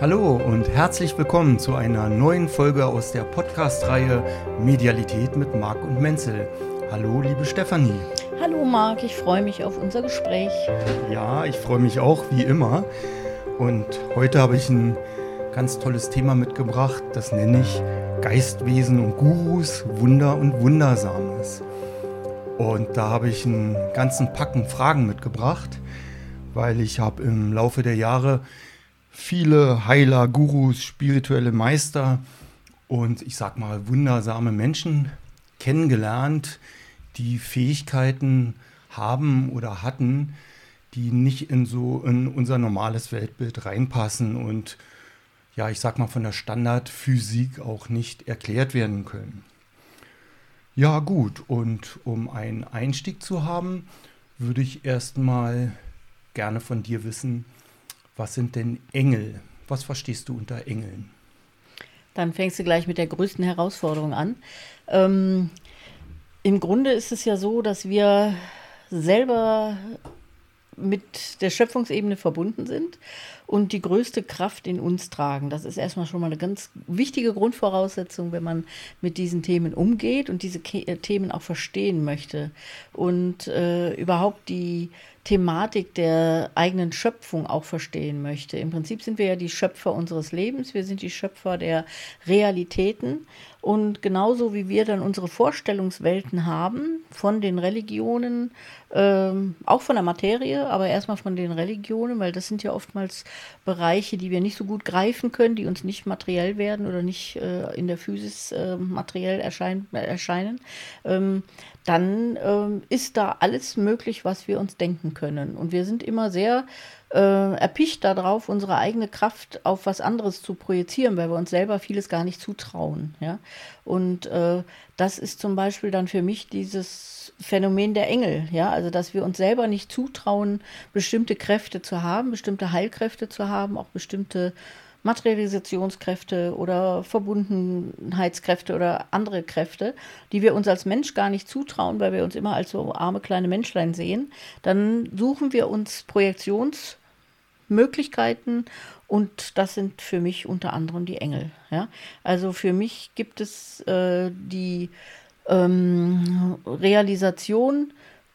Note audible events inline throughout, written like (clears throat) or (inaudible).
Hallo und herzlich willkommen zu einer neuen Folge aus der Podcast-Reihe Medialität mit Marc und Menzel. Hallo, liebe Stefanie. Hallo Marc, ich freue mich auf unser Gespräch. Ja, ich freue mich auch, wie immer. Und heute habe ich ein ganz tolles Thema mitgebracht, das nenne ich Geistwesen und Gurus, Wunder und Wundersames. Und da habe ich einen ganzen Packen Fragen mitgebracht, weil ich habe im Laufe der Jahre viele Heiler, Gurus, spirituelle Meister und ich sag mal wundersame Menschen kennengelernt, die Fähigkeiten haben oder hatten, die nicht in so in unser normales Weltbild reinpassen und ja, ich sag mal von der Standardphysik auch nicht erklärt werden können. Ja, gut, und um einen Einstieg zu haben, würde ich erstmal gerne von dir wissen, was sind denn Engel? Was verstehst du unter Engeln? Dann fängst du gleich mit der größten Herausforderung an. Ähm, Im Grunde ist es ja so, dass wir selber mit der Schöpfungsebene verbunden sind und die größte Kraft in uns tragen. Das ist erstmal schon mal eine ganz wichtige Grundvoraussetzung, wenn man mit diesen Themen umgeht und diese Themen auch verstehen möchte und äh, überhaupt die Thematik der eigenen Schöpfung auch verstehen möchte. Im Prinzip sind wir ja die Schöpfer unseres Lebens, wir sind die Schöpfer der Realitäten. Und genauso wie wir dann unsere Vorstellungswelten haben von den Religionen, ähm, auch von der Materie, aber erstmal von den Religionen, weil das sind ja oftmals Bereiche, die wir nicht so gut greifen können, die uns nicht materiell werden oder nicht äh, in der Physis äh, materiell erschein, erscheinen, ähm, dann ähm, ist da alles möglich, was wir uns denken können. Und wir sind immer sehr äh, erpicht darauf, unsere eigene Kraft auf was anderes zu projizieren, weil wir uns selber vieles gar nicht zutrauen. Ja? Und äh, das ist zum Beispiel dann für mich dieses Phänomen der Engel, ja, also dass wir uns selber nicht zutrauen, bestimmte Kräfte zu haben, bestimmte Heilkräfte zu haben, auch bestimmte Materialisationskräfte oder Verbundenheitskräfte oder andere Kräfte, die wir uns als Mensch gar nicht zutrauen, weil wir uns immer als so arme kleine Menschlein sehen, dann suchen wir uns Projektions Möglichkeiten und das sind für mich unter anderem die Engel. Ja? Also für mich gibt es äh, die ähm, Realisation,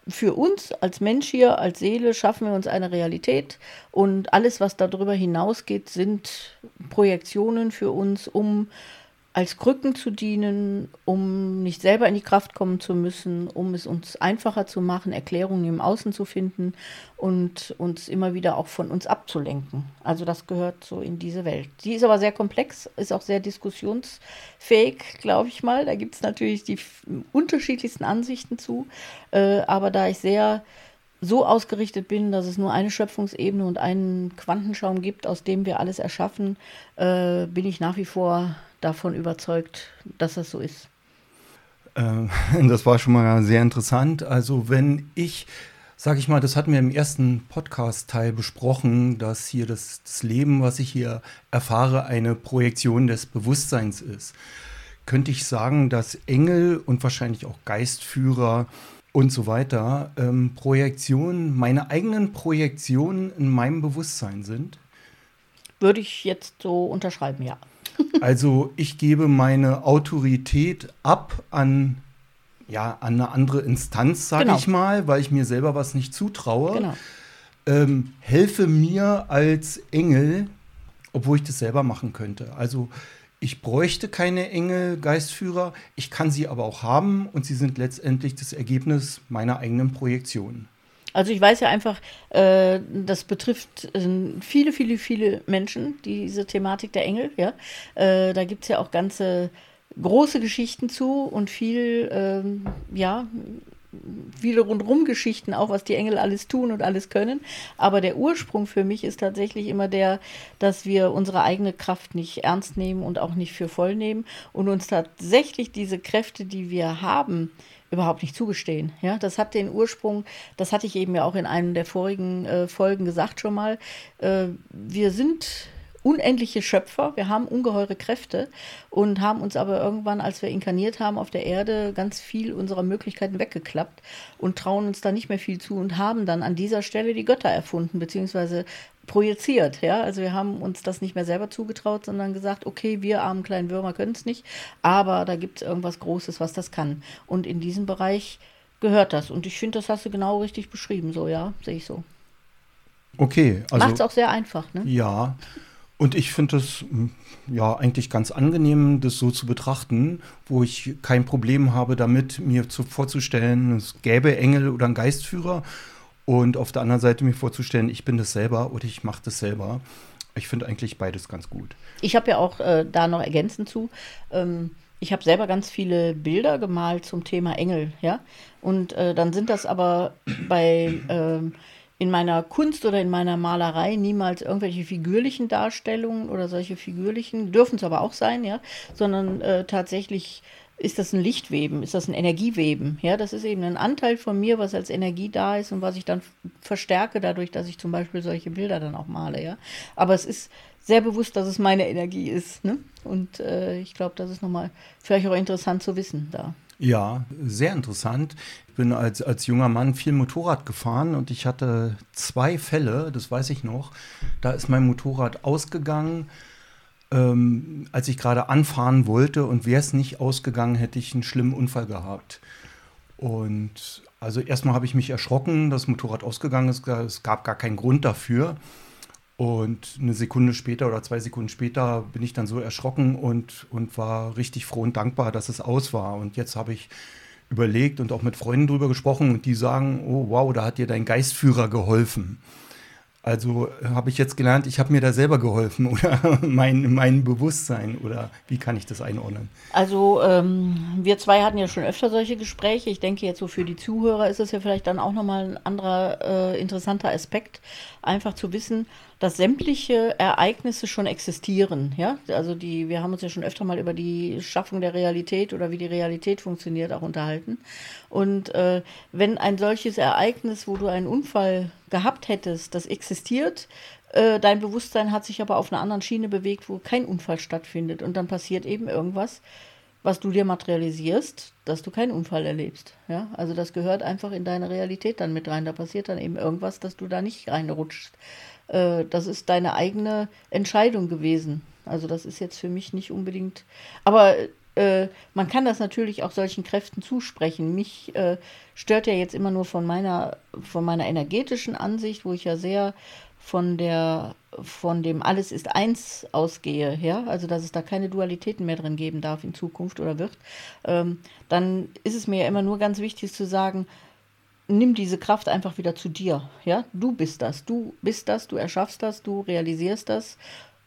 für uns als Mensch hier, als Seele, schaffen wir uns eine Realität. Und alles, was darüber hinausgeht, sind Projektionen für uns, um als Krücken zu dienen, um nicht selber in die Kraft kommen zu müssen, um es uns einfacher zu machen, Erklärungen im Außen zu finden und uns immer wieder auch von uns abzulenken. Also das gehört so in diese Welt. Die ist aber sehr komplex, ist auch sehr diskussionsfähig, glaube ich mal. Da gibt es natürlich die unterschiedlichsten Ansichten zu. Äh, aber da ich sehr so ausgerichtet bin, dass es nur eine Schöpfungsebene und einen Quantenschaum gibt, aus dem wir alles erschaffen, äh, bin ich nach wie vor davon überzeugt, dass das so ist. Ähm, (laughs) das war schon mal sehr interessant. Also wenn ich, sage ich mal, das hatten wir im ersten Podcast-Teil besprochen, dass hier das, das Leben, was ich hier erfahre, eine Projektion des Bewusstseins ist. Könnte ich sagen, dass Engel und wahrscheinlich auch Geistführer und so weiter ähm, Projektionen, meine eigenen Projektionen in meinem Bewusstsein sind? Würde ich jetzt so unterschreiben, ja. Also ich gebe meine Autorität ab an, ja, an eine andere Instanz, sage genau. ich mal, weil ich mir selber was nicht zutraue. Genau. Ähm, helfe mir als Engel, obwohl ich das selber machen könnte. Also ich bräuchte keine Engel, Geistführer, ich kann sie aber auch haben und sie sind letztendlich das Ergebnis meiner eigenen Projektion. Also ich weiß ja einfach, äh, das betrifft äh, viele, viele, viele Menschen, diese Thematik der Engel. Ja? Äh, da gibt es ja auch ganze große Geschichten zu und viel, ähm, ja, viele rundrum Geschichten auch, was die Engel alles tun und alles können. Aber der Ursprung für mich ist tatsächlich immer der, dass wir unsere eigene Kraft nicht ernst nehmen und auch nicht für voll nehmen und uns tatsächlich diese Kräfte, die wir haben, überhaupt nicht zugestehen. Ja, das hat den Ursprung, das hatte ich eben ja auch in einem der vorigen äh, Folgen gesagt schon mal. Äh, wir sind unendliche Schöpfer, wir haben ungeheure Kräfte und haben uns aber irgendwann, als wir inkarniert haben auf der Erde, ganz viel unserer Möglichkeiten weggeklappt und trauen uns da nicht mehr viel zu und haben dann an dieser Stelle die Götter erfunden, beziehungsweise projiziert. Ja? Also wir haben uns das nicht mehr selber zugetraut, sondern gesagt, okay, wir armen kleinen Würmer können es nicht, aber da gibt es irgendwas Großes, was das kann. Und in diesem Bereich gehört das. Und ich finde, das hast du genau richtig beschrieben, so, ja, sehe ich so. Okay. Also, Macht es auch sehr einfach, ne? Ja. Und ich finde es ja eigentlich ganz angenehm, das so zu betrachten, wo ich kein Problem habe damit, mir zu, vorzustellen, es gäbe Engel oder einen Geistführer und auf der anderen Seite mir vorzustellen, ich bin das selber oder ich mache das selber. Ich finde eigentlich beides ganz gut. Ich habe ja auch äh, da noch ergänzend zu. Ähm, ich habe selber ganz viele Bilder gemalt zum Thema Engel, ja. Und äh, dann sind das aber bei äh, in meiner Kunst oder in meiner Malerei niemals irgendwelche figürlichen Darstellungen oder solche figürlichen, dürfen es aber auch sein, ja, sondern äh, tatsächlich ist das ein Lichtweben, ist das ein Energieweben. Ja, das ist eben ein Anteil von mir, was als Energie da ist und was ich dann verstärke dadurch, dass ich zum Beispiel solche Bilder dann auch male. Ja, aber es ist sehr bewusst, dass es meine Energie ist. Ne? Und äh, ich glaube, das ist nochmal vielleicht auch interessant zu wissen da. Ja, sehr interessant. Ich bin als, als junger Mann viel Motorrad gefahren und ich hatte zwei Fälle, das weiß ich noch. Da ist mein Motorrad ausgegangen, ähm, als ich gerade anfahren wollte und wäre es nicht ausgegangen, hätte ich einen schlimmen Unfall gehabt. Und also erstmal habe ich mich erschrocken, dass das Motorrad ausgegangen ist. Es gab gar keinen Grund dafür. Und eine Sekunde später oder zwei Sekunden später bin ich dann so erschrocken und, und war richtig froh und dankbar, dass es aus war. Und jetzt habe ich überlegt und auch mit Freunden drüber gesprochen und die sagen, oh wow, da hat dir dein Geistführer geholfen. Also äh, habe ich jetzt gelernt, ich habe mir da selber geholfen (laughs) oder mein, mein Bewusstsein oder wie kann ich das einordnen? Also ähm, wir zwei hatten ja schon öfter solche Gespräche. Ich denke jetzt so für die Zuhörer ist es ja vielleicht dann auch nochmal ein anderer äh, interessanter Aspekt, einfach zu wissen, dass sämtliche Ereignisse schon existieren. Ja? Also die, wir haben uns ja schon öfter mal über die Schaffung der Realität oder wie die Realität funktioniert auch unterhalten. Und äh, wenn ein solches Ereignis, wo du einen Unfall gehabt hättest, das existiert, äh, dein Bewusstsein hat sich aber auf einer anderen Schiene bewegt, wo kein Unfall stattfindet. Und dann passiert eben irgendwas, was du dir materialisierst, dass du keinen Unfall erlebst. Ja? Also das gehört einfach in deine Realität dann mit rein. Da passiert dann eben irgendwas, dass du da nicht reinrutschst. Äh, das ist deine eigene Entscheidung gewesen. Also das ist jetzt für mich nicht unbedingt. Aber äh, man kann das natürlich auch solchen Kräften zusprechen. Mich äh, stört ja jetzt immer nur von meiner, von meiner energetischen Ansicht, wo ich ja sehr von der von dem alles ist eins ausgehe, ja, also dass es da keine Dualitäten mehr drin geben darf in Zukunft oder wird, ähm, dann ist es mir ja immer nur ganz wichtig zu sagen, nimm diese Kraft einfach wieder zu dir. Ja, du bist das, du bist das, du erschaffst das, du realisierst das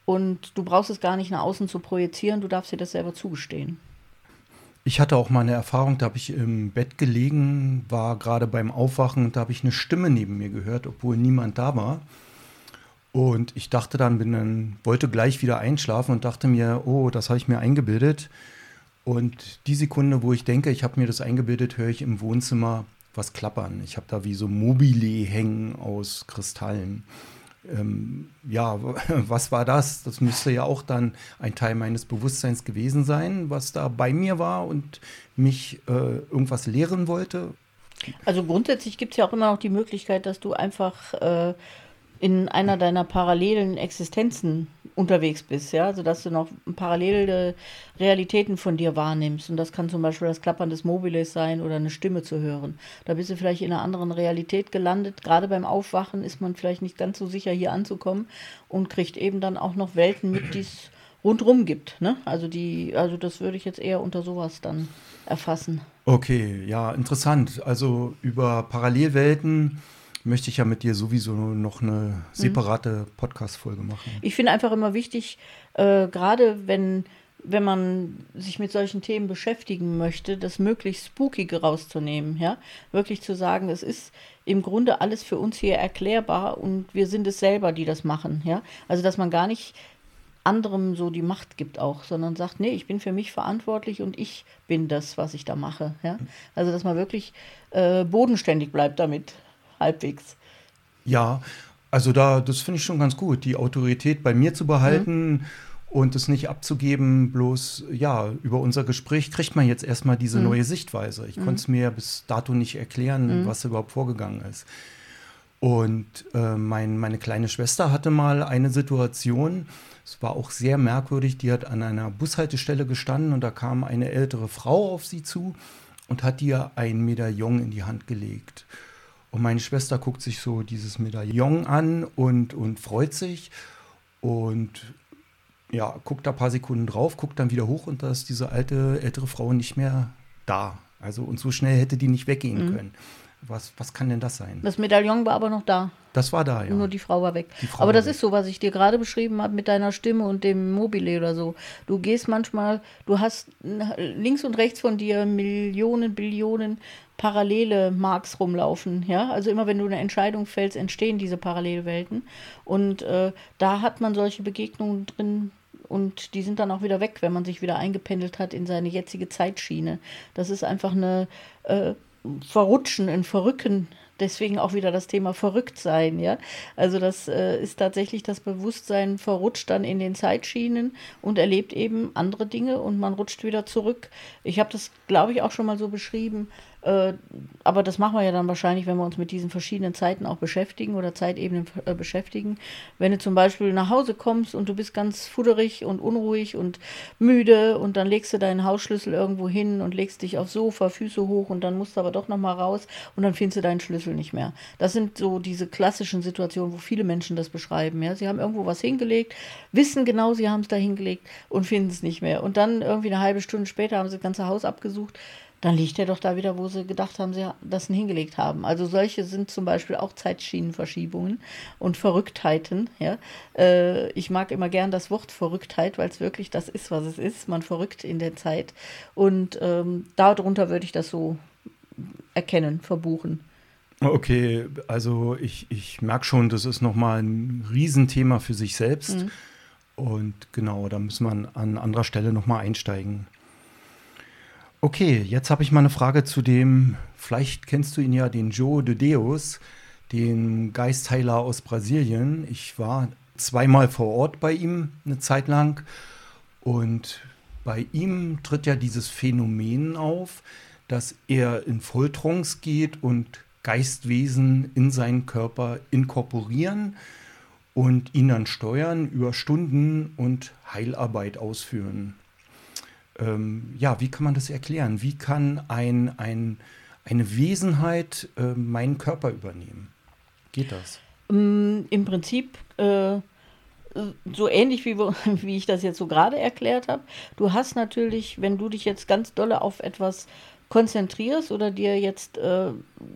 und du brauchst es gar nicht nach außen zu projizieren, du darfst dir das selber zugestehen. Ich hatte auch mal eine Erfahrung, da habe ich im Bett gelegen, war gerade beim Aufwachen und da habe ich eine Stimme neben mir gehört, obwohl niemand da war. Und ich dachte dann, bin dann, wollte gleich wieder einschlafen und dachte mir, oh, das habe ich mir eingebildet. Und die Sekunde, wo ich denke, ich habe mir das eingebildet, höre ich im Wohnzimmer was klappern. Ich habe da wie so Mobile hängen aus Kristallen. Ähm, ja, (laughs) was war das? Das müsste ja auch dann ein Teil meines Bewusstseins gewesen sein, was da bei mir war und mich äh, irgendwas lehren wollte. Also grundsätzlich gibt es ja auch immer noch die Möglichkeit, dass du einfach äh, in einer deiner parallelen Existenzen unterwegs bist, ja, also dass du noch parallele Realitäten von dir wahrnimmst und das kann zum Beispiel das Klappern des Mobiles sein oder eine Stimme zu hören. Da bist du vielleicht in einer anderen Realität gelandet. Gerade beim Aufwachen ist man vielleicht nicht ganz so sicher hier anzukommen und kriegt eben dann auch noch Welten mit, die es rundrum gibt. Ne? Also die, also das würde ich jetzt eher unter sowas dann erfassen. Okay, ja, interessant. Also über Parallelwelten möchte ich ja mit dir sowieso noch eine separate mhm. Podcast-Folge machen. Ich finde einfach immer wichtig, äh, gerade wenn, wenn man sich mit solchen Themen beschäftigen möchte, das möglichst Spookige rauszunehmen. Ja? Wirklich zu sagen, es ist im Grunde alles für uns hier erklärbar und wir sind es selber, die das machen. Ja? Also, dass man gar nicht anderem so die Macht gibt auch, sondern sagt, nee, ich bin für mich verantwortlich und ich bin das, was ich da mache. Ja? Also, dass man wirklich äh, bodenständig bleibt damit halbwegs. Ja, Also da, das finde ich schon ganz gut, die Autorität bei mir zu behalten. Mhm und es nicht abzugeben, bloß ja, über unser Gespräch kriegt man jetzt erstmal diese mhm. neue Sichtweise. Ich mhm. konnte es mir bis dato nicht erklären, mhm. was überhaupt vorgegangen ist. Und äh, mein, meine kleine Schwester hatte mal eine Situation, es war auch sehr merkwürdig, die hat an einer Bushaltestelle gestanden und da kam eine ältere Frau auf sie zu und hat ihr ein Medaillon in die Hand gelegt. Und meine Schwester guckt sich so dieses Medaillon an und, und freut sich. Und ja, guckt da ein paar Sekunden drauf, guckt dann wieder hoch und da ist diese alte, ältere Frau nicht mehr da. Also und so schnell hätte die nicht weggehen mhm. können. Was, was kann denn das sein? Das Medaillon war aber noch da. Das war da, ja. Nur die Frau war weg. Frau aber das weg. ist so, was ich dir gerade beschrieben habe mit deiner Stimme und dem Mobile oder so. Du gehst manchmal, du hast links und rechts von dir Millionen, Billionen parallele Marks rumlaufen. Ja? Also immer wenn du eine Entscheidung fällst, entstehen diese Parallelwelten. Und äh, da hat man solche Begegnungen drin, und die sind dann auch wieder weg, wenn man sich wieder eingependelt hat in seine jetzige Zeitschiene. Das ist einfach eine äh, Verrutschen, ein Verrücken. Deswegen auch wieder das Thema Verrücktsein, ja. Also das äh, ist tatsächlich das Bewusstsein verrutscht dann in den Zeitschienen und erlebt eben andere Dinge und man rutscht wieder zurück. Ich habe das, glaube ich, auch schon mal so beschrieben. Äh, aber das machen wir ja dann wahrscheinlich, wenn wir uns mit diesen verschiedenen Zeiten auch beschäftigen oder Zeitebenen äh, beschäftigen. Wenn du zum Beispiel nach Hause kommst und du bist ganz fudderig und unruhig und müde und dann legst du deinen Hausschlüssel irgendwo hin und legst dich aufs Sofa, Füße hoch und dann musst du aber doch nochmal raus und dann findest du deinen Schlüssel nicht mehr. Das sind so diese klassischen Situationen, wo viele Menschen das beschreiben. Ja? Sie haben irgendwo was hingelegt, wissen genau, sie haben es da hingelegt und finden es nicht mehr. Und dann irgendwie eine halbe Stunde später haben sie das ganze Haus abgesucht dann liegt er doch da wieder, wo sie gedacht haben, sie das hingelegt haben. Also solche sind zum Beispiel auch Zeitschienenverschiebungen und Verrücktheiten. Ja? Äh, ich mag immer gern das Wort Verrücktheit, weil es wirklich das ist, was es ist. Man verrückt in der Zeit. Und ähm, darunter würde ich das so erkennen, verbuchen. Okay, also ich, ich merke schon, das ist nochmal ein Riesenthema für sich selbst. Mhm. Und genau, da muss man an anderer Stelle nochmal einsteigen. Okay, jetzt habe ich mal eine Frage zu dem, vielleicht kennst du ihn ja, den Joe de Deus, den Geistheiler aus Brasilien. Ich war zweimal vor Ort bei ihm eine Zeit lang und bei ihm tritt ja dieses Phänomen auf, dass er in Volltrance geht und Geistwesen in seinen Körper inkorporieren und ihn dann steuern, über Stunden und Heilarbeit ausführen ähm, ja, wie kann man das erklären? Wie kann ein, ein, eine Wesenheit äh, meinen Körper übernehmen? Geht das? Mm, Im Prinzip äh, so ähnlich wie, (laughs) wie ich das jetzt so gerade erklärt habe. Du hast natürlich, wenn du dich jetzt ganz dolle auf etwas konzentrierst oder dir jetzt äh,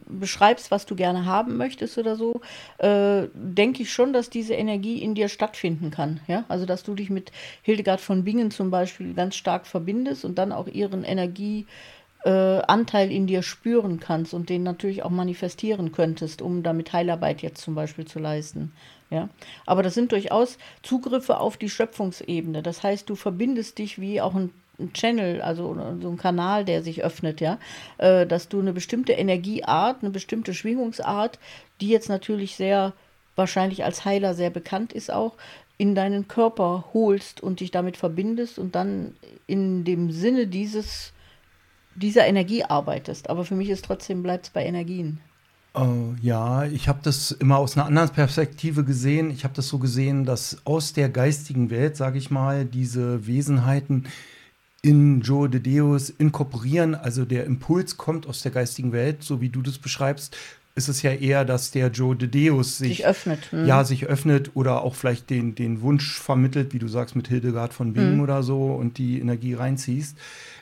beschreibst, was du gerne haben möchtest oder so, äh, denke ich schon, dass diese Energie in dir stattfinden kann. Ja? Also, dass du dich mit Hildegard von Bingen zum Beispiel ganz stark verbindest und dann auch ihren Energieanteil äh, in dir spüren kannst und den natürlich auch manifestieren könntest, um damit Heilarbeit jetzt zum Beispiel zu leisten. Ja, aber das sind durchaus Zugriffe auf die Schöpfungsebene. Das heißt, du verbindest dich wie auch ein ein Channel, also so ein Kanal, der sich öffnet, ja, äh, dass du eine bestimmte Energieart, eine bestimmte Schwingungsart, die jetzt natürlich sehr wahrscheinlich als Heiler sehr bekannt ist auch, in deinen Körper holst und dich damit verbindest und dann in dem Sinne dieses dieser Energie arbeitest. Aber für mich ist trotzdem bleibt es bei Energien. Uh, ja, ich habe das immer aus einer anderen Perspektive gesehen. Ich habe das so gesehen, dass aus der geistigen Welt, sage ich mal, diese Wesenheiten in Joe de Deus inkorporieren. Also der Impuls kommt aus der geistigen Welt, so wie du das beschreibst. Ist es ja eher, dass der Joe de Deus sich, sich öffnet. Hm. Ja, sich öffnet oder auch vielleicht den, den Wunsch vermittelt, wie du sagst, mit Hildegard von Bingen hm. oder so und die Energie reinziehst.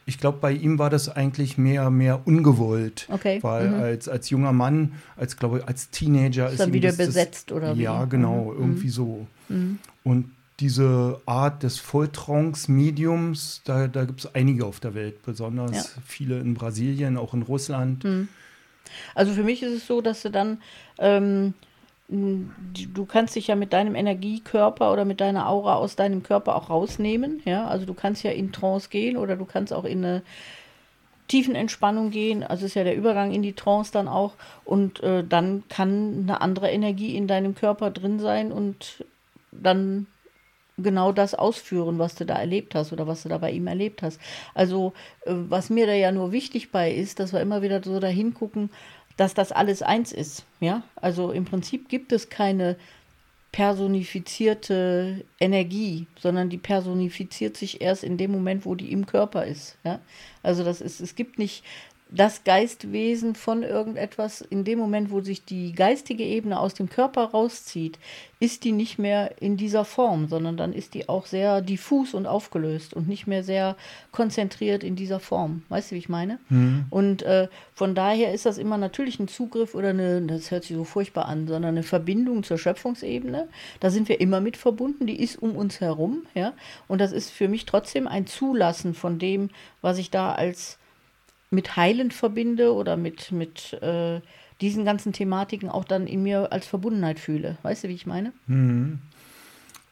Ich glaube, bei ihm war das eigentlich mehr, mehr ungewollt. Okay. Weil mhm. als, als junger Mann, als glaube ich, als Teenager ist, ist dann wieder besetzt das, oder wie? Ja, genau, mhm. irgendwie so. Mhm. Und diese Art des Volltrance-Mediums, da, da gibt es einige auf der Welt, besonders ja. viele in Brasilien, auch in Russland. Hm. Also für mich ist es so, dass du dann, ähm, du kannst dich ja mit deinem Energiekörper oder mit deiner Aura aus deinem Körper auch rausnehmen. Ja, also du kannst ja in Trance gehen oder du kannst auch in eine Tiefenentspannung gehen, also ist ja der Übergang in die Trance dann auch und äh, dann kann eine andere Energie in deinem Körper drin sein und dann genau das ausführen, was du da erlebt hast oder was du da bei ihm erlebt hast. Also äh, was mir da ja nur wichtig bei ist, dass wir immer wieder so dahin gucken, dass das alles eins ist. Ja, also im Prinzip gibt es keine personifizierte Energie, sondern die personifiziert sich erst in dem Moment, wo die im Körper ist. Ja? Also das ist, es gibt nicht das Geistwesen von irgendetwas, in dem Moment, wo sich die geistige Ebene aus dem Körper rauszieht, ist die nicht mehr in dieser Form, sondern dann ist die auch sehr diffus und aufgelöst und nicht mehr sehr konzentriert in dieser Form. Weißt du, wie ich meine? Mhm. Und äh, von daher ist das immer natürlich ein Zugriff oder eine, das hört sich so furchtbar an, sondern eine Verbindung zur Schöpfungsebene. Da sind wir immer mit verbunden, die ist um uns herum, ja. Und das ist für mich trotzdem ein Zulassen von dem, was ich da als mit heilend verbinde oder mit, mit äh, diesen ganzen Thematiken auch dann in mir als Verbundenheit fühle. Weißt du, wie ich meine? Mhm.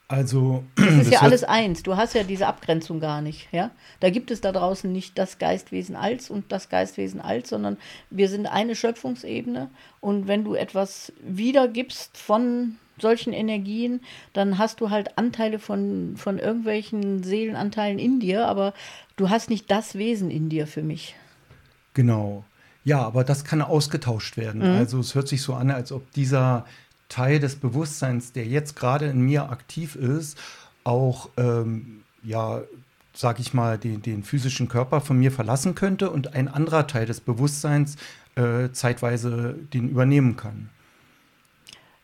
Also. Das ist das ja alles eins. Du hast ja diese Abgrenzung gar nicht. Ja? Da gibt es da draußen nicht das Geistwesen als und das Geistwesen als, sondern wir sind eine Schöpfungsebene. Und wenn du etwas wiedergibst von solchen Energien, dann hast du halt Anteile von, von irgendwelchen Seelenanteilen in dir, aber du hast nicht das Wesen in dir für mich. Genau. Ja, aber das kann ausgetauscht werden. Mhm. Also es hört sich so an, als ob dieser Teil des Bewusstseins, der jetzt gerade in mir aktiv ist, auch, ähm, ja, sag ich mal, den, den, physischen Körper von mir verlassen könnte und ein anderer Teil des Bewusstseins äh, zeitweise den übernehmen kann.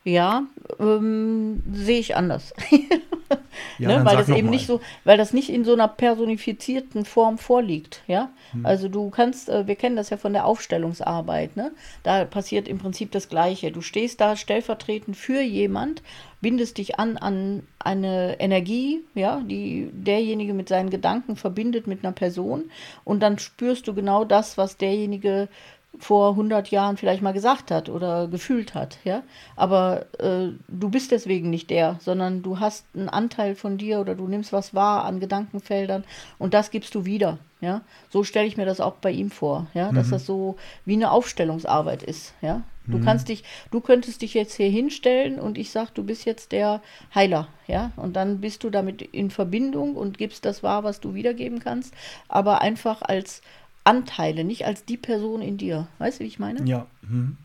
Ja, ähm, sehe ich anders. (laughs) ja, ne? Weil das eben mal. nicht so, weil das nicht in so einer personifizierten Form vorliegt, ja. Hm. Also du kannst, äh, wir kennen das ja von der Aufstellungsarbeit, ne? Da passiert im Prinzip das Gleiche. Du stehst da stellvertretend für jemand, bindest dich an an eine Energie, ja, die derjenige mit seinen Gedanken verbindet mit einer Person und dann spürst du genau das, was derjenige vor 100 Jahren vielleicht mal gesagt hat oder gefühlt hat, ja. Aber äh, du bist deswegen nicht der, sondern du hast einen Anteil von dir oder du nimmst was wahr an Gedankenfeldern und das gibst du wieder, ja. So stelle ich mir das auch bei ihm vor, ja, dass mhm. das so wie eine Aufstellungsarbeit ist, ja. Du mhm. kannst dich, du könntest dich jetzt hier hinstellen und ich sag, du bist jetzt der Heiler, ja, und dann bist du damit in Verbindung und gibst das wahr, was du wiedergeben kannst, aber einfach als Anteile, nicht als die Person in dir. Weißt du, wie ich meine? Ja, hm.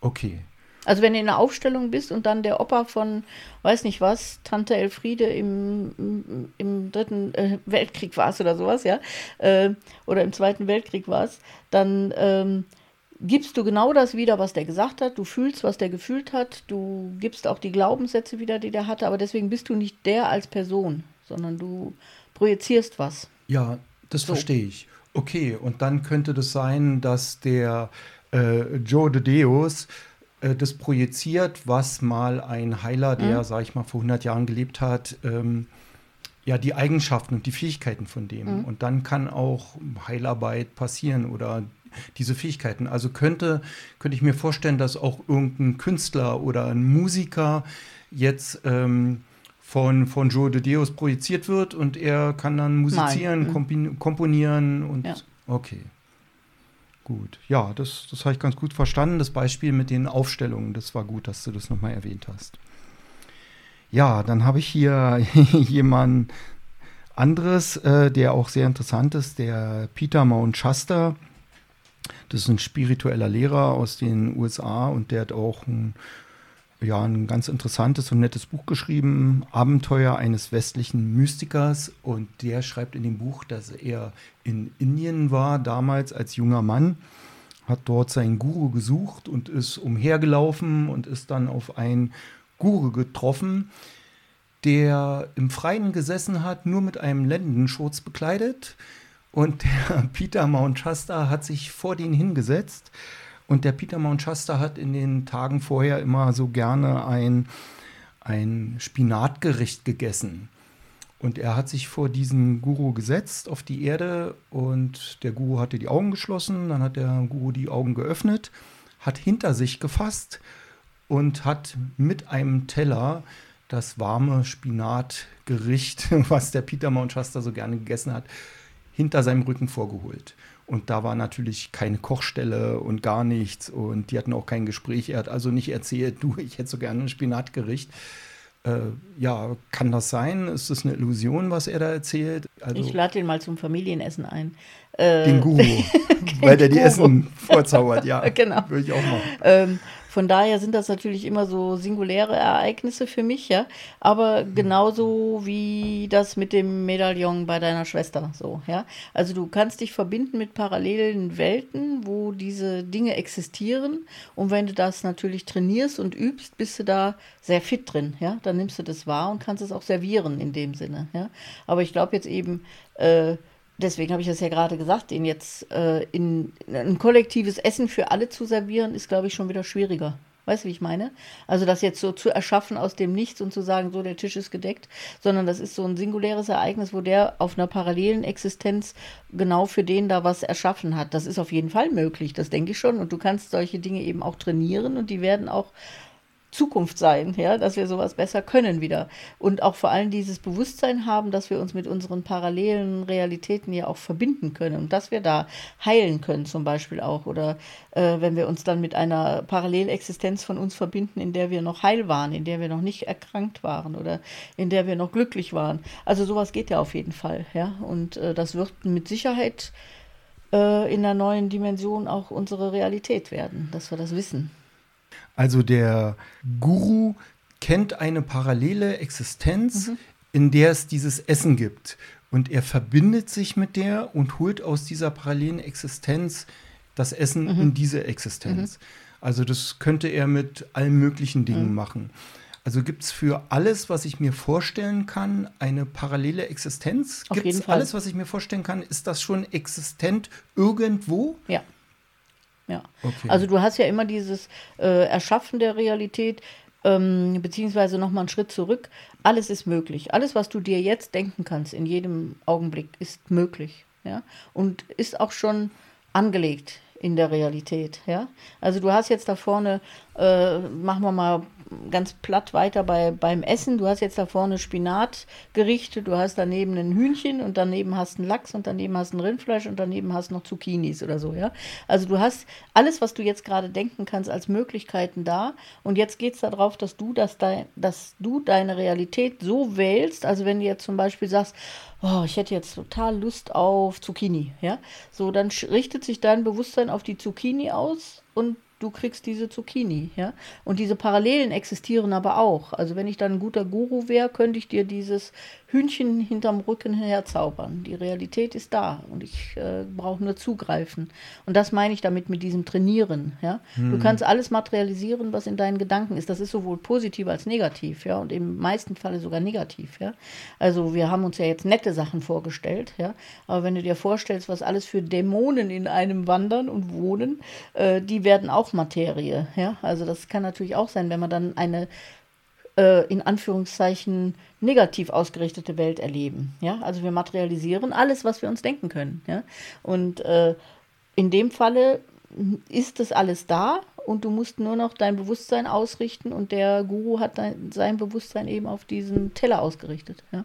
okay. Also wenn du in einer Aufstellung bist und dann der Opa von, weiß nicht was, Tante Elfriede im, im, im dritten äh, Weltkrieg warst oder sowas, ja, äh, oder im zweiten Weltkrieg warst, dann ähm, gibst du genau das wieder, was der gesagt hat, du fühlst, was der gefühlt hat, du gibst auch die Glaubenssätze wieder, die der hatte, aber deswegen bist du nicht der als Person, sondern du projizierst was. Ja, das so. verstehe ich. Okay, und dann könnte das sein, dass der äh, Joe de Deus äh, das projiziert, was mal ein Heiler, der, mhm. sag ich mal, vor 100 Jahren gelebt hat, ähm, ja, die Eigenschaften und die Fähigkeiten von dem. Mhm. Und dann kann auch Heilarbeit passieren oder diese Fähigkeiten. Also könnte, könnte ich mir vorstellen, dass auch irgendein Künstler oder ein Musiker jetzt ähm, von, von Joe de Deus projiziert wird und er kann dann musizieren, mhm. komponieren und ja. okay. Gut, ja, das, das habe ich ganz gut verstanden. Das Beispiel mit den Aufstellungen, das war gut, dass du das nochmal erwähnt hast. Ja, dann habe ich hier (laughs) jemanden anderes, äh, der auch sehr interessant ist, der Peter Mount Schuster. Das ist ein spiritueller Lehrer aus den USA und der hat auch ein ja, ein ganz interessantes und nettes Buch geschrieben, Abenteuer eines westlichen Mystikers. Und der schreibt in dem Buch, dass er in Indien war, damals als junger Mann, hat dort seinen Guru gesucht und ist umhergelaufen und ist dann auf einen Guru getroffen, der im Freien gesessen hat, nur mit einem Lendenschurz bekleidet. Und der (laughs) Peter Mount Shasta hat sich vor den hingesetzt und der Peter Mount Shasta hat in den Tagen vorher immer so gerne ein, ein Spinatgericht gegessen. Und er hat sich vor diesen Guru gesetzt auf die Erde und der Guru hatte die Augen geschlossen, dann hat der Guru die Augen geöffnet, hat hinter sich gefasst und hat mit einem Teller das warme Spinatgericht, (laughs) was der Peter Mount Shasta so gerne gegessen hat, hinter seinem Rücken vorgeholt. Und da war natürlich keine Kochstelle und gar nichts. Und die hatten auch kein Gespräch. Er hat also nicht erzählt, (laughs) du, ich hätte so gerne ein Spinatgericht. Äh, ja, kann das sein? Ist das eine Illusion, was er da erzählt? Also, ich lade ihn mal zum Familienessen ein. Äh, (laughs) den Guru, weil der die Essen vorzaubert, ja. (laughs) genau. Würde ich auch machen. Ähm, von daher sind das natürlich immer so singuläre Ereignisse für mich, ja. Aber genauso wie das mit dem Medaillon bei deiner Schwester, so, ja. Also du kannst dich verbinden mit parallelen Welten, wo diese Dinge existieren. Und wenn du das natürlich trainierst und übst, bist du da sehr fit drin, ja. Dann nimmst du das wahr und kannst es auch servieren in dem Sinne, ja. Aber ich glaube jetzt eben, äh, deswegen habe ich das ja gerade gesagt, den jetzt äh, in, in, ein kollektives Essen für alle zu servieren, ist, glaube ich, schon wieder schwieriger. Weißt du, wie ich meine? Also das jetzt so zu erschaffen aus dem Nichts und zu sagen, so der Tisch ist gedeckt, sondern das ist so ein singuläres Ereignis, wo der auf einer parallelen Existenz genau für den da was erschaffen hat. Das ist auf jeden Fall möglich, das denke ich schon. Und du kannst solche Dinge eben auch trainieren und die werden auch Zukunft sein, ja, dass wir sowas besser können wieder. Und auch vor allem dieses Bewusstsein haben, dass wir uns mit unseren parallelen Realitäten ja auch verbinden können und dass wir da heilen können, zum Beispiel auch. Oder äh, wenn wir uns dann mit einer Parallelexistenz von uns verbinden, in der wir noch heil waren, in der wir noch nicht erkrankt waren oder in der wir noch glücklich waren. Also sowas geht ja auf jeden Fall, ja. Und äh, das wird mit Sicherheit äh, in der neuen Dimension auch unsere Realität werden, dass wir das wissen. Also der Guru kennt eine parallele Existenz, mhm. in der es dieses Essen gibt. Und er verbindet sich mit der und holt aus dieser parallelen Existenz das Essen mhm. in diese Existenz. Mhm. Also das könnte er mit allen möglichen Dingen mhm. machen. Also gibt es für alles, was ich mir vorstellen kann, eine parallele Existenz? Gibt es alles, was ich mir vorstellen kann, ist das schon existent irgendwo? Ja. Ja. Okay. Also du hast ja immer dieses äh, Erschaffen der Realität, ähm, beziehungsweise nochmal einen Schritt zurück. Alles ist möglich. Alles, was du dir jetzt denken kannst, in jedem Augenblick, ist möglich. Ja? Und ist auch schon angelegt in der Realität. Ja? Also du hast jetzt da vorne, äh, machen wir mal ganz platt weiter bei, beim Essen. Du hast jetzt da vorne Spinatgerichte, du hast daneben ein Hühnchen und daneben hast einen Lachs und daneben hast ein Rindfleisch und daneben hast noch Zucchinis oder so, ja. Also du hast alles, was du jetzt gerade denken kannst, als Möglichkeiten da. Und jetzt geht es darauf, dass du, das dein, dass du deine Realität so wählst. Also wenn du jetzt zum Beispiel sagst, oh, ich hätte jetzt total Lust auf Zucchini, ja, so dann richtet sich dein Bewusstsein auf die Zucchini aus und du kriegst diese Zucchini, ja. Und diese Parallelen existieren aber auch. Also wenn ich dann ein guter Guru wäre, könnte ich dir dieses Hühnchen hinterm Rücken herzaubern. Die Realität ist da und ich äh, brauche nur zugreifen. Und das meine ich damit mit diesem Trainieren. Ja? Hm. Du kannst alles materialisieren, was in deinen Gedanken ist. Das ist sowohl positiv als negativ, ja, und im meisten Falle sogar negativ. Ja? Also wir haben uns ja jetzt nette Sachen vorgestellt, ja. Aber wenn du dir vorstellst, was alles für Dämonen in einem wandern und wohnen, äh, die werden auch Materie. Ja? Also das kann natürlich auch sein, wenn man dann eine äh, in Anführungszeichen negativ ausgerichtete Welt erleben. Ja? Also wir materialisieren alles, was wir uns denken können. Ja? Und äh, in dem Falle ist das alles da und du musst nur noch dein Bewusstsein ausrichten und der Guru hat dein, sein Bewusstsein eben auf diesen Teller ausgerichtet. Ja?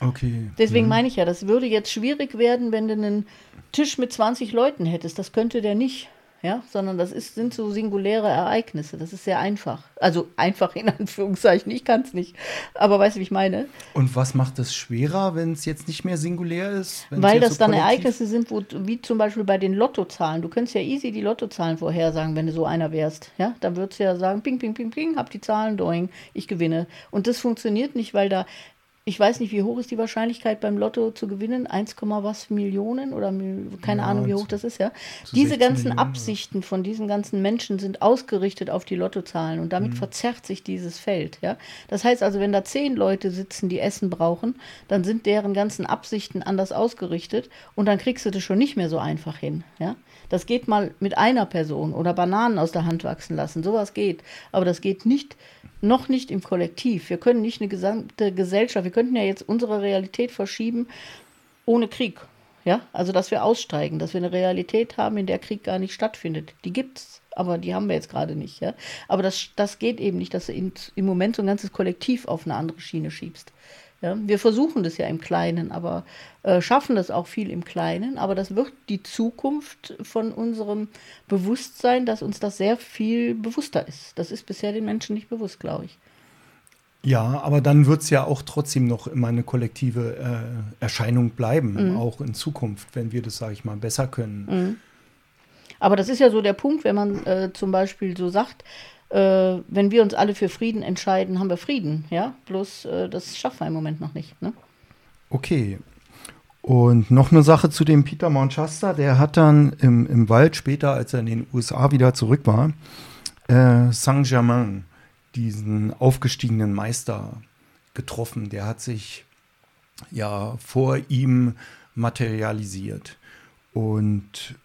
Okay. Deswegen mhm. meine ich ja, das würde jetzt schwierig werden, wenn du einen Tisch mit 20 Leuten hättest. Das könnte der nicht ja, sondern das ist, sind so singuläre Ereignisse. Das ist sehr einfach. Also einfach in (laughs) Anführungszeichen, ich kann es nicht. Aber weißt du, wie ich meine? Und was macht es schwerer, wenn es jetzt nicht mehr singulär ist? Weil das so dann Ereignisse sind, wo, wie zum Beispiel bei den Lottozahlen. Du könntest ja easy die Lottozahlen vorhersagen, wenn du so einer wärst. Ja, dann würdest du ja sagen, ping, ping, ping, ping, hab die Zahlen, doing, ich gewinne. Und das funktioniert nicht, weil da ich weiß nicht, wie hoch ist die Wahrscheinlichkeit beim Lotto zu gewinnen? 1, was Millionen oder keine ja, Ahnung, wie hoch das ist, ja. Diese ganzen Millionen, Absichten von diesen ganzen Menschen sind ausgerichtet auf die Lottozahlen und damit mhm. verzerrt sich dieses Feld, ja. Das heißt also, wenn da zehn Leute sitzen, die Essen brauchen, dann sind deren ganzen Absichten anders ausgerichtet und dann kriegst du das schon nicht mehr so einfach hin, ja. Das geht mal mit einer Person oder Bananen aus der Hand wachsen lassen, sowas geht. Aber das geht nicht noch nicht im Kollektiv. Wir können nicht eine gesamte Gesellschaft, wir könnten ja jetzt unsere Realität verschieben ohne Krieg. Ja, also dass wir aussteigen, dass wir eine Realität haben, in der Krieg gar nicht stattfindet. Die gibt es, aber die haben wir jetzt gerade nicht. Ja? Aber das, das geht eben nicht, dass du in, im Moment so ein ganzes Kollektiv auf eine andere Schiene schiebst. Ja, wir versuchen das ja im Kleinen, aber äh, schaffen das auch viel im Kleinen. Aber das wird die Zukunft von unserem Bewusstsein, dass uns das sehr viel bewusster ist. Das ist bisher den Menschen nicht bewusst, glaube ich. Ja, aber dann wird es ja auch trotzdem noch immer eine kollektive äh, Erscheinung bleiben, mhm. auch in Zukunft, wenn wir das, sage ich mal, besser können. Mhm. Aber das ist ja so der Punkt, wenn man äh, zum Beispiel so sagt, äh, wenn wir uns alle für Frieden entscheiden, haben wir Frieden, ja. Bloß äh, das schaffen wir im Moment noch nicht. Ne? Okay. Und noch eine Sache zu dem Peter Manchester, der hat dann im, im Wald später, als er in den USA wieder zurück war, äh, Saint-Germain diesen aufgestiegenen Meister getroffen. Der hat sich ja vor ihm materialisiert. Und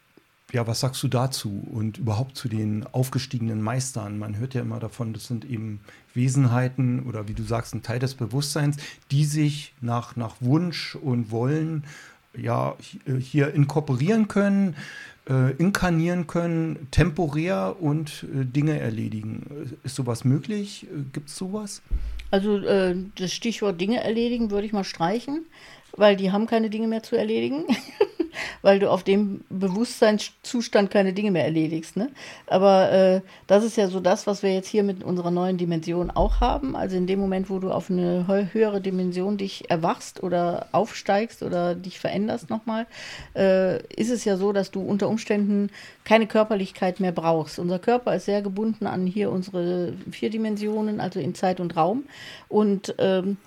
ja, was sagst du dazu und überhaupt zu den aufgestiegenen Meistern? Man hört ja immer davon, das sind eben Wesenheiten oder wie du sagst, ein Teil des Bewusstseins, die sich nach, nach Wunsch und Wollen ja hier inkorporieren können, äh, inkarnieren können, temporär und äh, Dinge erledigen. Ist sowas möglich? Äh, Gibt es sowas? Also äh, das Stichwort Dinge erledigen würde ich mal streichen, weil die haben keine Dinge mehr zu erledigen. (laughs) weil du auf dem Bewusstseinszustand keine Dinge mehr erledigst. Ne? Aber äh, das ist ja so das, was wir jetzt hier mit unserer neuen Dimension auch haben. Also in dem Moment, wo du auf eine höhere Dimension dich erwachst oder aufsteigst oder dich veränderst nochmal, äh, ist es ja so, dass du unter Umständen keine Körperlichkeit mehr brauchst. Unser Körper ist sehr gebunden an hier unsere vier Dimensionen, also in Zeit und Raum. Und ähm,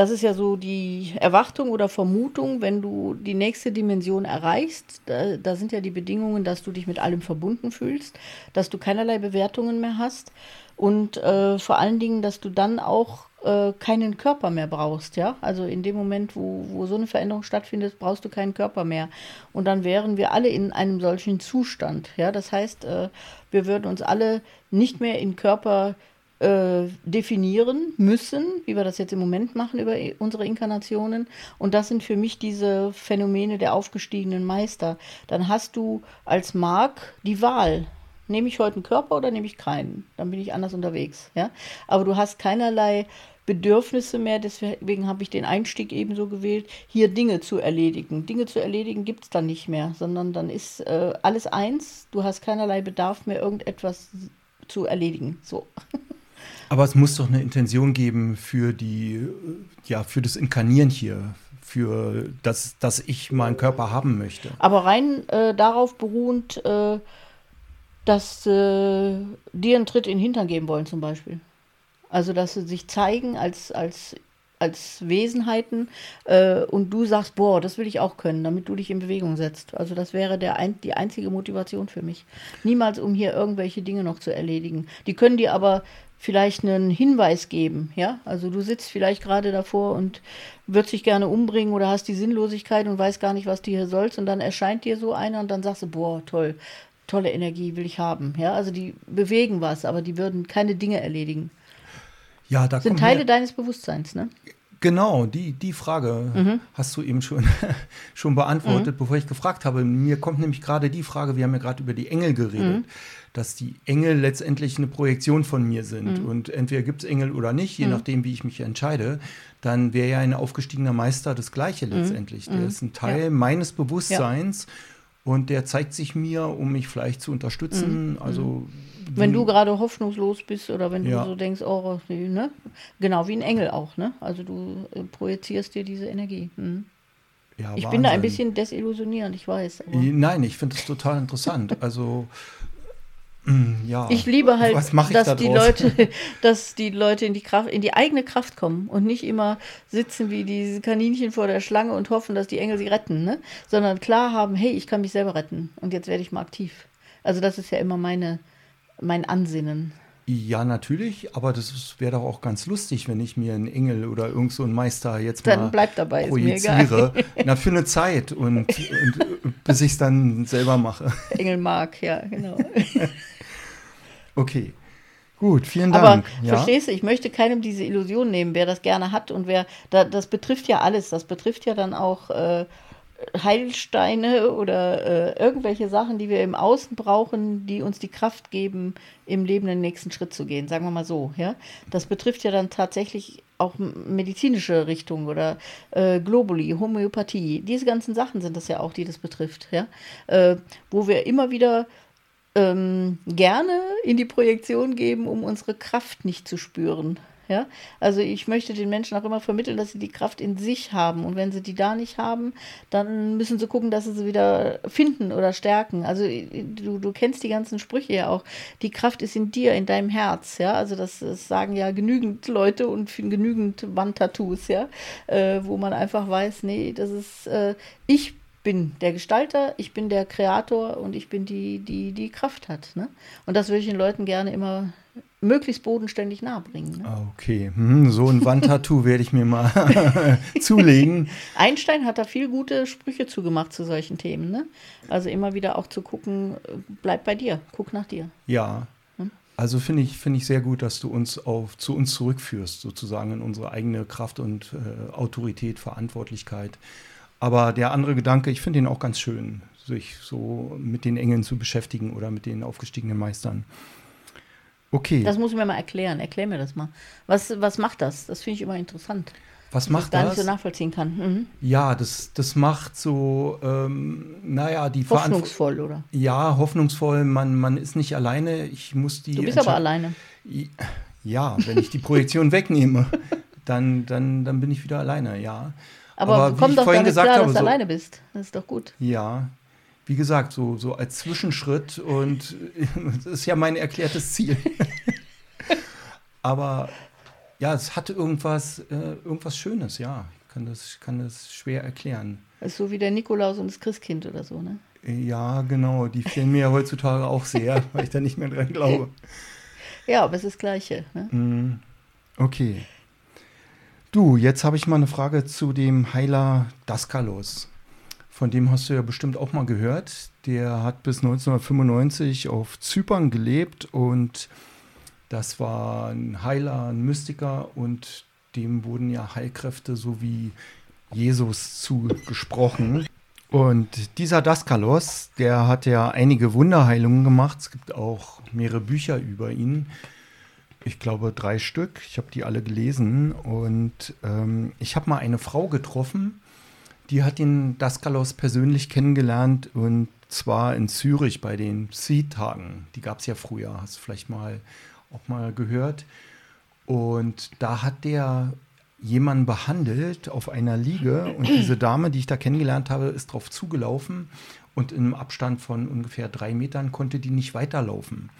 das ist ja so die Erwartung oder Vermutung, wenn du die nächste Dimension erreichst. Da, da, sind ja die Bedingungen, dass du dich mit allem verbunden fühlst, dass du keinerlei Bewertungen mehr hast und äh, vor allen Dingen, dass du dann auch äh, keinen Körper mehr brauchst. Ja, also in dem Moment, wo, wo so eine Veränderung stattfindet, brauchst du keinen Körper mehr. Und dann wären wir alle in einem solchen Zustand. Ja, das heißt, äh, wir würden uns alle nicht mehr in Körper äh, definieren müssen, wie wir das jetzt im Moment machen über unsere Inkarnationen. Und das sind für mich diese Phänomene der aufgestiegenen Meister. Dann hast du als Mark die Wahl. Nehme ich heute einen Körper oder nehme ich keinen? Dann bin ich anders unterwegs. Ja? Aber du hast keinerlei Bedürfnisse mehr, deswegen habe ich den Einstieg ebenso gewählt, hier Dinge zu erledigen. Dinge zu erledigen gibt es dann nicht mehr, sondern dann ist äh, alles eins. Du hast keinerlei Bedarf mehr, irgendetwas zu erledigen. So. (laughs) Aber es muss doch eine Intention geben für die, ja, für das Inkarnieren hier, für das, dass ich meinen Körper haben möchte. Aber rein äh, darauf beruhend, äh, dass äh, dir einen Tritt in den Hintern geben wollen, zum Beispiel. Also, dass sie sich zeigen als, als, als Wesenheiten äh, und du sagst, boah, das will ich auch können, damit du dich in Bewegung setzt. Also, das wäre der ein, die einzige Motivation für mich. Niemals, um hier irgendwelche Dinge noch zu erledigen. Die können dir aber vielleicht einen Hinweis geben, ja? Also du sitzt vielleicht gerade davor und würdest dich gerne umbringen oder hast die Sinnlosigkeit und weißt gar nicht, was du hier sollst und dann erscheint dir so einer und dann sagst du, boah, toll, tolle Energie will ich haben, ja? Also die bewegen was, aber die würden keine Dinge erledigen. Ja, da sind Teile deines Bewusstseins, ne? Genau, die, die Frage mhm. hast du eben schon, (laughs) schon beantwortet, mhm. bevor ich gefragt habe. Mir kommt nämlich gerade die Frage, wir haben ja gerade über die Engel geredet. Mhm dass die Engel letztendlich eine Projektion von mir sind. Mhm. Und entweder gibt es Engel oder nicht, je mhm. nachdem, wie ich mich entscheide, dann wäre ja ein aufgestiegener Meister das Gleiche mhm. letztendlich. Der ist ein Teil ja. meines Bewusstseins. Ja. Und der zeigt sich mir, um mich vielleicht zu unterstützen. Mhm. Also wenn du gerade hoffnungslos bist oder wenn ja. du so denkst, oh, ne? Genau, wie ein Engel auch, ne? Also du äh, projizierst dir diese Energie. Mhm. Ja, ich Wahnsinn. bin da ein bisschen desillusionierend, ich weiß. Nein, ich finde es total interessant. Also ja. Ich liebe halt, dass da die Leute, (laughs) (laughs) dass die Leute in die Kraft, in die eigene Kraft kommen und nicht immer sitzen wie diese Kaninchen vor der Schlange und hoffen, dass die Engel sie retten, ne? Sondern klar haben, hey, ich kann mich selber retten und jetzt werde ich mal aktiv. Also das ist ja immer meine, mein Ansinnen. Ja, natürlich, aber das wäre doch auch ganz lustig, wenn ich mir einen Engel oder irgend so einen Meister jetzt dann mal bleibt dabei, projiziere. (laughs) Na, für eine Zeit und, und bis ich es dann selber mache. (laughs) Engel mag, ja, genau. (laughs) okay. Gut, vielen Dank. Aber ja. verstehst du, ich möchte keinem diese Illusion nehmen, wer das gerne hat und wer, da, das betrifft ja alles. Das betrifft ja dann auch äh, Heilsteine oder äh, irgendwelche Sachen, die wir im Außen brauchen, die uns die Kraft geben, im Leben den nächsten Schritt zu gehen, sagen wir mal so. Ja? Das betrifft ja dann tatsächlich auch medizinische Richtung oder äh, Globuli, Homöopathie. Diese ganzen Sachen sind das ja auch, die das betrifft. Ja? Äh, wo wir immer wieder ähm, gerne in die Projektion geben, um unsere Kraft nicht zu spüren. Ja? Also ich möchte den Menschen auch immer vermitteln, dass sie die Kraft in sich haben. Und wenn sie die da nicht haben, dann müssen sie gucken, dass sie sie wieder finden oder stärken. Also du, du kennst die ganzen Sprüche ja auch. Die Kraft ist in dir, in deinem Herz. Ja? Also das, das sagen ja genügend Leute und genügend Wandtattoos, ja? Äh, wo man einfach weiß, nee, das ist, äh, ich bin der Gestalter, ich bin der Kreator und ich bin die, die die Kraft hat. Ne? Und das würde ich den Leuten gerne immer möglichst bodenständig nahebringen. Ne? Okay, hm, so ein Wandtattoo (laughs) werde ich mir mal (laughs) zulegen. Einstein hat da viel gute Sprüche zugemacht zu solchen Themen. Ne? Also immer wieder auch zu gucken, bleib bei dir, guck nach dir. Ja. Hm? Also finde ich, find ich sehr gut, dass du uns auf, zu uns zurückführst, sozusagen in unsere eigene Kraft und äh, Autorität, Verantwortlichkeit. Aber der andere Gedanke, ich finde ihn auch ganz schön, sich so mit den Engeln zu beschäftigen oder mit den aufgestiegenen Meistern. Okay. Das muss ich mir mal erklären. Erklär mir das mal. Was, was macht das? Das finde ich immer interessant. Was macht das? gar nicht so nachvollziehen kann. Mhm. Ja, das, das macht so, ähm, naja, die Hoffnungsvoll, oder? Ja, hoffnungsvoll. Man, man ist nicht alleine. Ich muss die. Du bist aber alleine. Ja, wenn ich die Projektion (laughs) wegnehme, dann, dann, dann bin ich wieder alleine, ja. Aber, aber komm doch damit klar, habe, dass du so, alleine bist. Das ist doch gut. Ja, wie gesagt, so, so als Zwischenschritt und (laughs) das ist ja mein erklärtes Ziel. (laughs) Aber ja, es hat irgendwas, äh, irgendwas Schönes, ja. Ich kann das, kann das schwer erklären. Das ist so wie der Nikolaus und das Christkind oder so, ne? Ja, genau. Die fehlen mir heutzutage auch sehr, (laughs) weil ich da nicht mehr dran glaube. Ja, aber es ist das Gleiche. Ne? Mm, okay. Du, jetzt habe ich mal eine Frage zu dem Heiler Daskalos. Von dem hast du ja bestimmt auch mal gehört. Der hat bis 1995 auf Zypern gelebt und das war ein Heiler, ein Mystiker und dem wurden ja Heilkräfte so wie Jesus zugesprochen. Und dieser Daskalos, der hat ja einige Wunderheilungen gemacht. Es gibt auch mehrere Bücher über ihn. Ich glaube drei Stück. Ich habe die alle gelesen. Und ähm, ich habe mal eine Frau getroffen, die hat den Daskalos persönlich kennengelernt und zwar in Zürich bei den Sea-Tagen. Die gab es ja früher, hast du vielleicht mal auch mal gehört. Und da hat der jemanden behandelt auf einer Liege und diese Dame, die ich da kennengelernt habe, ist drauf zugelaufen und im Abstand von ungefähr drei Metern konnte die nicht weiterlaufen.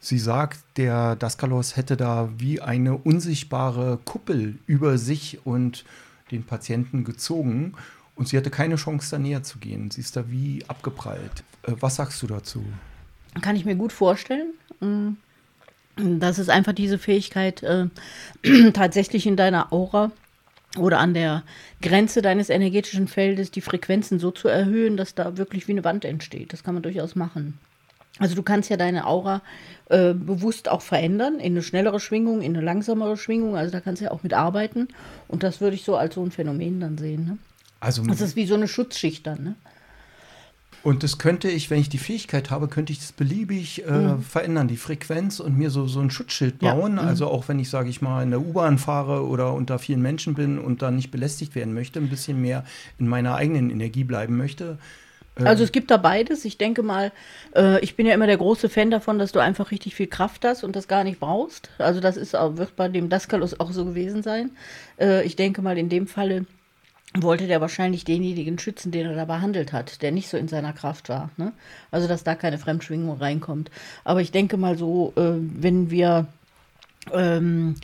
Sie sagt, der Daskalos hätte da wie eine unsichtbare Kuppel über sich und den Patienten gezogen und sie hatte keine Chance, da näher zu gehen. Sie ist da wie abgeprallt. Äh, was sagst du dazu? Kann ich mir gut vorstellen. Mm, das ist einfach diese Fähigkeit, äh, (clears throat) tatsächlich in deiner Aura oder an der Grenze deines energetischen Feldes die Frequenzen so zu erhöhen, dass da wirklich wie eine Wand entsteht. Das kann man durchaus machen. Also du kannst ja deine Aura äh, bewusst auch verändern in eine schnellere Schwingung, in eine langsamere Schwingung. Also da kannst du ja auch mit arbeiten. Und das würde ich so als so ein Phänomen dann sehen. Ne? Also, das ist wie so eine Schutzschicht dann, ne? Und das könnte ich, wenn ich die Fähigkeit habe, könnte ich das beliebig äh, mhm. verändern, die Frequenz und mir so, so ein Schutzschild bauen. Ja. Mhm. Also auch wenn ich, sage ich mal, in der U-Bahn fahre oder unter vielen Menschen bin und da nicht belästigt werden möchte, ein bisschen mehr in meiner eigenen Energie bleiben möchte. Äh also es gibt da beides. Ich denke mal, äh, ich bin ja immer der große Fan davon, dass du einfach richtig viel Kraft hast und das gar nicht brauchst. Also das ist auch, wird bei dem Daskalus auch so gewesen sein. Äh, ich denke mal, in dem Falle wollte der wahrscheinlich denjenigen schützen, den er da behandelt hat, der nicht so in seiner Kraft war. Ne? Also, dass da keine Fremdschwingung reinkommt. Aber ich denke mal so, äh, wenn wir ähm,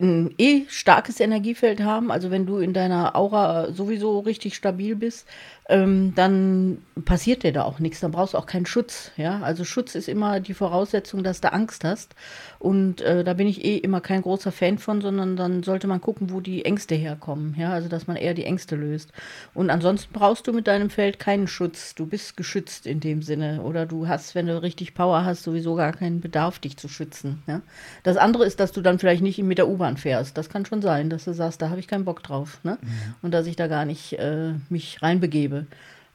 ein eh starkes Energiefeld haben, also wenn du in deiner Aura sowieso richtig stabil bist, ähm, dann passiert dir da auch nichts. Dann brauchst du auch keinen Schutz. Ja? Also Schutz ist immer die Voraussetzung, dass du Angst hast. Und äh, da bin ich eh immer kein großer Fan von, sondern dann sollte man gucken, wo die Ängste herkommen. Ja? Also dass man eher die Ängste löst. Und ansonsten brauchst du mit deinem Feld keinen Schutz. Du bist geschützt in dem Sinne. Oder du hast, wenn du richtig Power hast, sowieso gar keinen Bedarf, dich zu schützen. Ja? Das andere ist, dass du dann vielleicht nicht mit der U-Bahn fährst. Das kann schon sein, dass du sagst, da habe ich keinen Bock drauf. Ne? Mhm. Und dass ich da gar nicht äh, mich reinbegebe.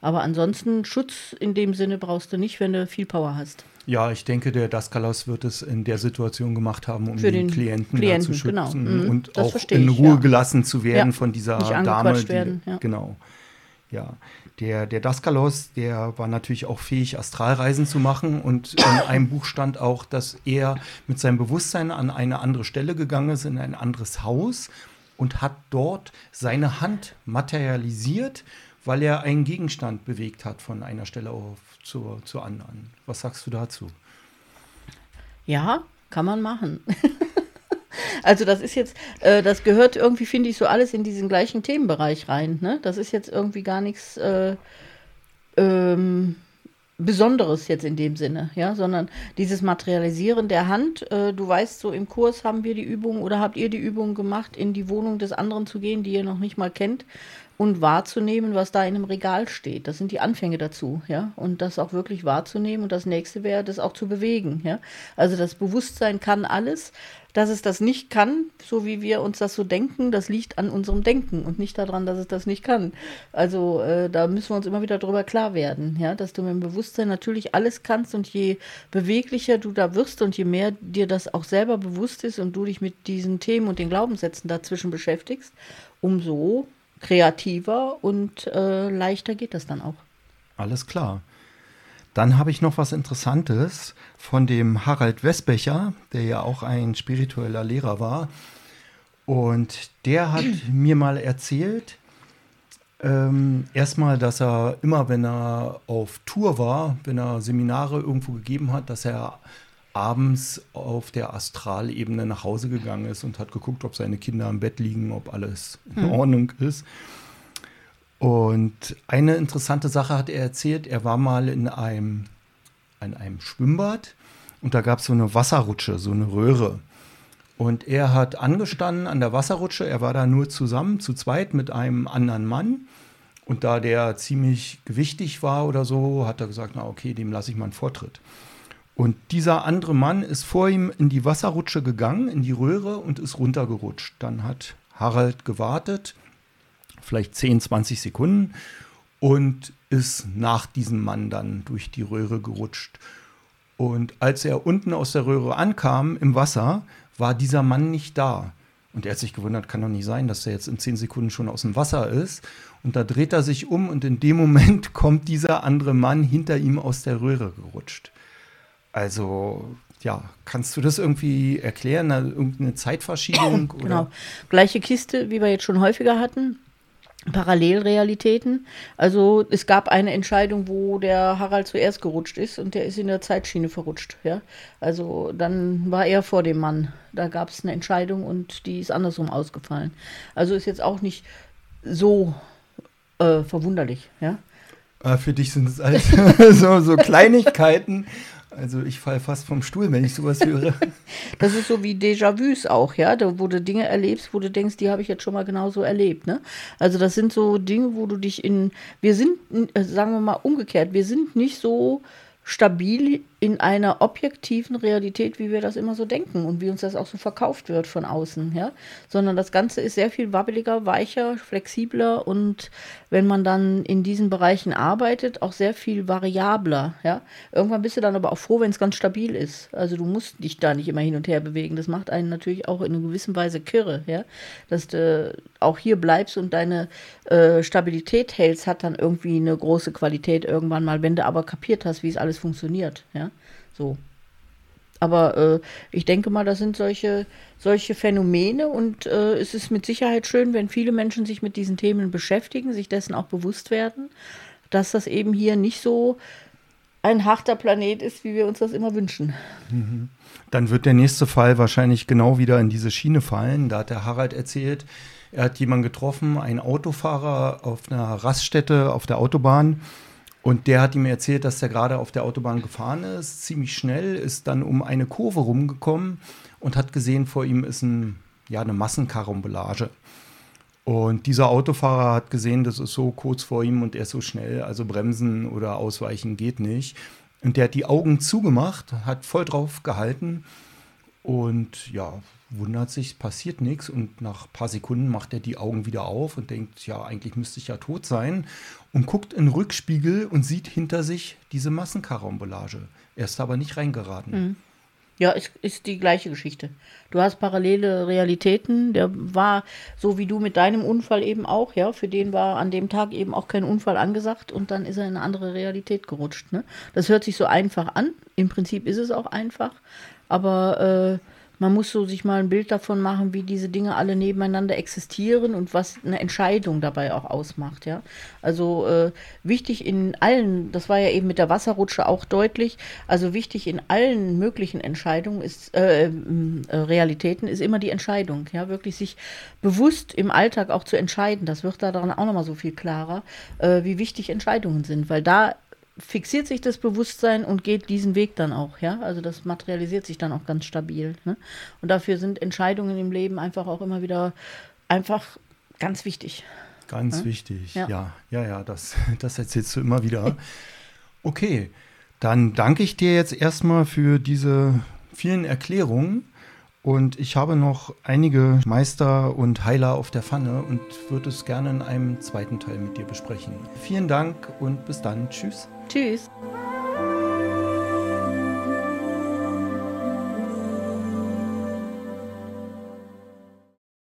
Aber ansonsten Schutz in dem Sinne brauchst du nicht, wenn du viel Power hast. Ja, ich denke, der Daskalos wird es in der Situation gemacht haben, um Für den, den Klienten, Klienten, zu genau. schützen Mhm, und das auch in ich, Ruhe ja. gelassen zu werden Ja, von dieser Dame. Die, werden, ja. Genau. Ja, der, der Daskalos, der war natürlich auch fähig, Astralreisen zu machen. Und in (coughs) einem Buch stand auch, dass er mit seinem Bewusstsein an eine andere Stelle gegangen ist, in ein anderes Haus und hat dort seine Hand materialisiert, weil er einen Gegenstand bewegt hat von einer Stelle auf zur, zur anderen. Was sagst du dazu? Ja, kann man machen. (laughs) also das ist jetzt, äh, das gehört irgendwie, finde ich, so alles in diesen gleichen Themenbereich rein. Ne? Das ist jetzt irgendwie gar nichts äh, ähm, Besonderes jetzt in dem Sinne, ja, sondern dieses Materialisieren der Hand. Äh, du weißt, so im Kurs haben wir die Übung oder habt ihr die Übung gemacht, in die Wohnung des anderen zu gehen, die ihr noch nicht mal kennt und wahrzunehmen, was da in einem Regal steht. Das sind die Anfänge dazu, ja. Und das auch wirklich wahrzunehmen. Und das nächste wäre, das auch zu bewegen, ja. Also das Bewusstsein kann alles. Dass es das nicht kann, so wie wir uns das so denken, das liegt an unserem Denken und nicht daran, dass es das nicht kann. Also äh, da müssen wir uns immer wieder drüber klar werden, ja, dass du mit dem Bewusstsein natürlich alles kannst und je beweglicher du da wirst und je mehr dir das auch selber bewusst ist und du dich mit diesen Themen und den Glaubenssätzen dazwischen beschäftigst, umso kreativer und äh, leichter geht das dann auch. Alles klar. Dann habe ich noch was Interessantes von dem Harald Westbecher, der ja auch ein spiritueller Lehrer war. Und der hat (clears throat) mir mal erzählt, ähm, erstmal, dass er immer, wenn er auf Tour war, wenn er Seminare irgendwo gegeben hat, dass er abends auf der Astralebene nach Hause gegangen ist und hat geguckt, ob seine Kinder im Bett liegen, ob alles in Ordnung ist. Und eine interessante Sache hat er erzählt, er war mal in einem, in einem Schwimmbad und da gab es so eine Wasserrutsche, so eine Röhre. Und er hat angestanden an der Wasserrutsche, er war da nur zusammen, zu zweit mit einem anderen Mann. Und da der ziemlich gewichtig war oder so, hat er gesagt, na okay, dem lasse ich mal einen Vortritt. Und dieser andere Mann ist vor ihm in die Wasserrutsche gegangen, in die Röhre und ist runtergerutscht. Dann hat Harald gewartet, vielleicht 10, 20 Sekunden und ist nach diesem Mann dann durch die Röhre gerutscht. Und als er unten aus der Röhre ankam im Wasser, war dieser Mann nicht da. Und er hat sich gewundert, kann doch nicht sein, dass er jetzt in 10 Sekunden schon aus dem Wasser ist. Und da dreht er sich um und in dem Moment (laughs) kommt dieser andere Mann hinter ihm aus der Röhre gerutscht. Also, ja, kannst du das irgendwie erklären? Na, Irgendeine Zeitverschiebung? (clears throat) Oder? Genau. Gleiche Kiste, wie wir jetzt schon häufiger hatten. Parallelrealitäten. Also es gab eine Entscheidung, wo der Harald zuerst gerutscht ist und der ist in der Zeitschiene verrutscht. Ja? Also dann war er vor dem Mann. Da gab es eine Entscheidung und die ist andersrum ausgefallen. Also ist jetzt auch nicht so äh, verwunderlich. Ja? Ah, für dich sind es alles (laughs) so, so Kleinigkeiten. Also ich falle fast vom Stuhl, wenn ich sowas höre. (laughs) Das ist so wie Déjà-vus auch, ja, wo du Dinge erlebst, wo du denkst, die habe ich jetzt schon mal genauso erlebt. Ne? Also das sind so Dinge, wo du dich in, wir sind, äh, sagen wir mal umgekehrt, wir sind nicht so stabil in einer objektiven Realität, wie wir das immer so denken und wie uns das auch so verkauft wird von außen, ja, sondern das Ganze ist sehr viel wabbeliger, weicher, flexibler und wenn man dann in diesen Bereichen arbeitet, auch sehr viel variabler, ja. Irgendwann bist du dann aber auch froh, wenn es ganz stabil ist. Also du musst dich da nicht immer hin und her bewegen. Das macht einen natürlich auch in einer gewissen Weise kirre, ja, dass du auch hier bleibst und deine äh, Stabilität hältst, hat dann irgendwie eine große Qualität irgendwann mal, wenn du aber kapiert hast, wie es alles funktioniert, ja. So. Aber äh, ich denke mal, das sind solche, solche Phänomene und äh, es ist mit Sicherheit schön, wenn viele Menschen sich mit diesen Themen beschäftigen, sich dessen auch bewusst werden, dass das eben hier nicht so ein harter Planet ist, wie wir uns das immer wünschen. Dann wird der nächste Fall wahrscheinlich genau wieder in diese Schiene fallen. Da hat der Harald erzählt, er hat jemanden getroffen, einen Autofahrer auf einer Raststätte auf der Autobahn. Und der hat ihm erzählt, dass er gerade auf der Autobahn gefahren ist, ziemlich schnell, ist dann um eine Kurve rumgekommen und hat gesehen, vor ihm ist ein, ja, eine Massenkarambolage. Und dieser Autofahrer hat gesehen, das ist so kurz vor ihm und er ist so schnell, also bremsen oder ausweichen geht nicht. Und der hat die Augen zugemacht, hat voll drauf gehalten Und ja, wundert sich, passiert nichts. Und nach ein paar Sekunden macht er die Augen wieder auf und denkt, ja, eigentlich müsste ich ja tot sein. Und guckt in den Rückspiegel und sieht hinter sich diese Massenkarambolage. Er ist aber nicht reingeraten. Mhm. Ja, ist, ist die gleiche Geschichte. Du hast parallele Realitäten. Der war so wie du mit deinem Unfall eben auch, ja. Für den war an dem Tag eben auch kein Unfall angesagt und dann ist er in eine andere Realität gerutscht. Ne? Das hört sich so einfach an. Im Prinzip ist es auch einfach. Aber äh, man muss so sich mal ein Bild davon machen, wie diese Dinge alle nebeneinander existieren und was eine Entscheidung dabei auch ausmacht, ja. Also äh, wichtig in allen, das war ja eben mit der Wasserrutsche auch deutlich, also wichtig in allen möglichen Entscheidungen ist, äh, äh, Realitäten ist immer die Entscheidung, ja, wirklich sich bewusst im Alltag auch zu entscheiden. Das wird da dann auch nochmal so viel klarer, äh, wie wichtig Entscheidungen sind, weil da fixiert sich das Bewusstsein und geht diesen Weg dann auch, ja. Also das materialisiert sich dann auch ganz stabil. Ne? Und dafür sind Entscheidungen im Leben einfach auch immer wieder einfach ganz wichtig. Ganz ja? wichtig, ja. ja, ja, ja, das, (laughs) das erzählst du immer wieder. Okay, dann danke ich dir jetzt erstmal für diese vielen Erklärungen. Und ich habe noch einige Meister und Heiler auf der Pfanne und würde es gerne in einem zweiten Teil mit dir besprechen. Vielen Dank und bis dann. Tschüss. Tschüss.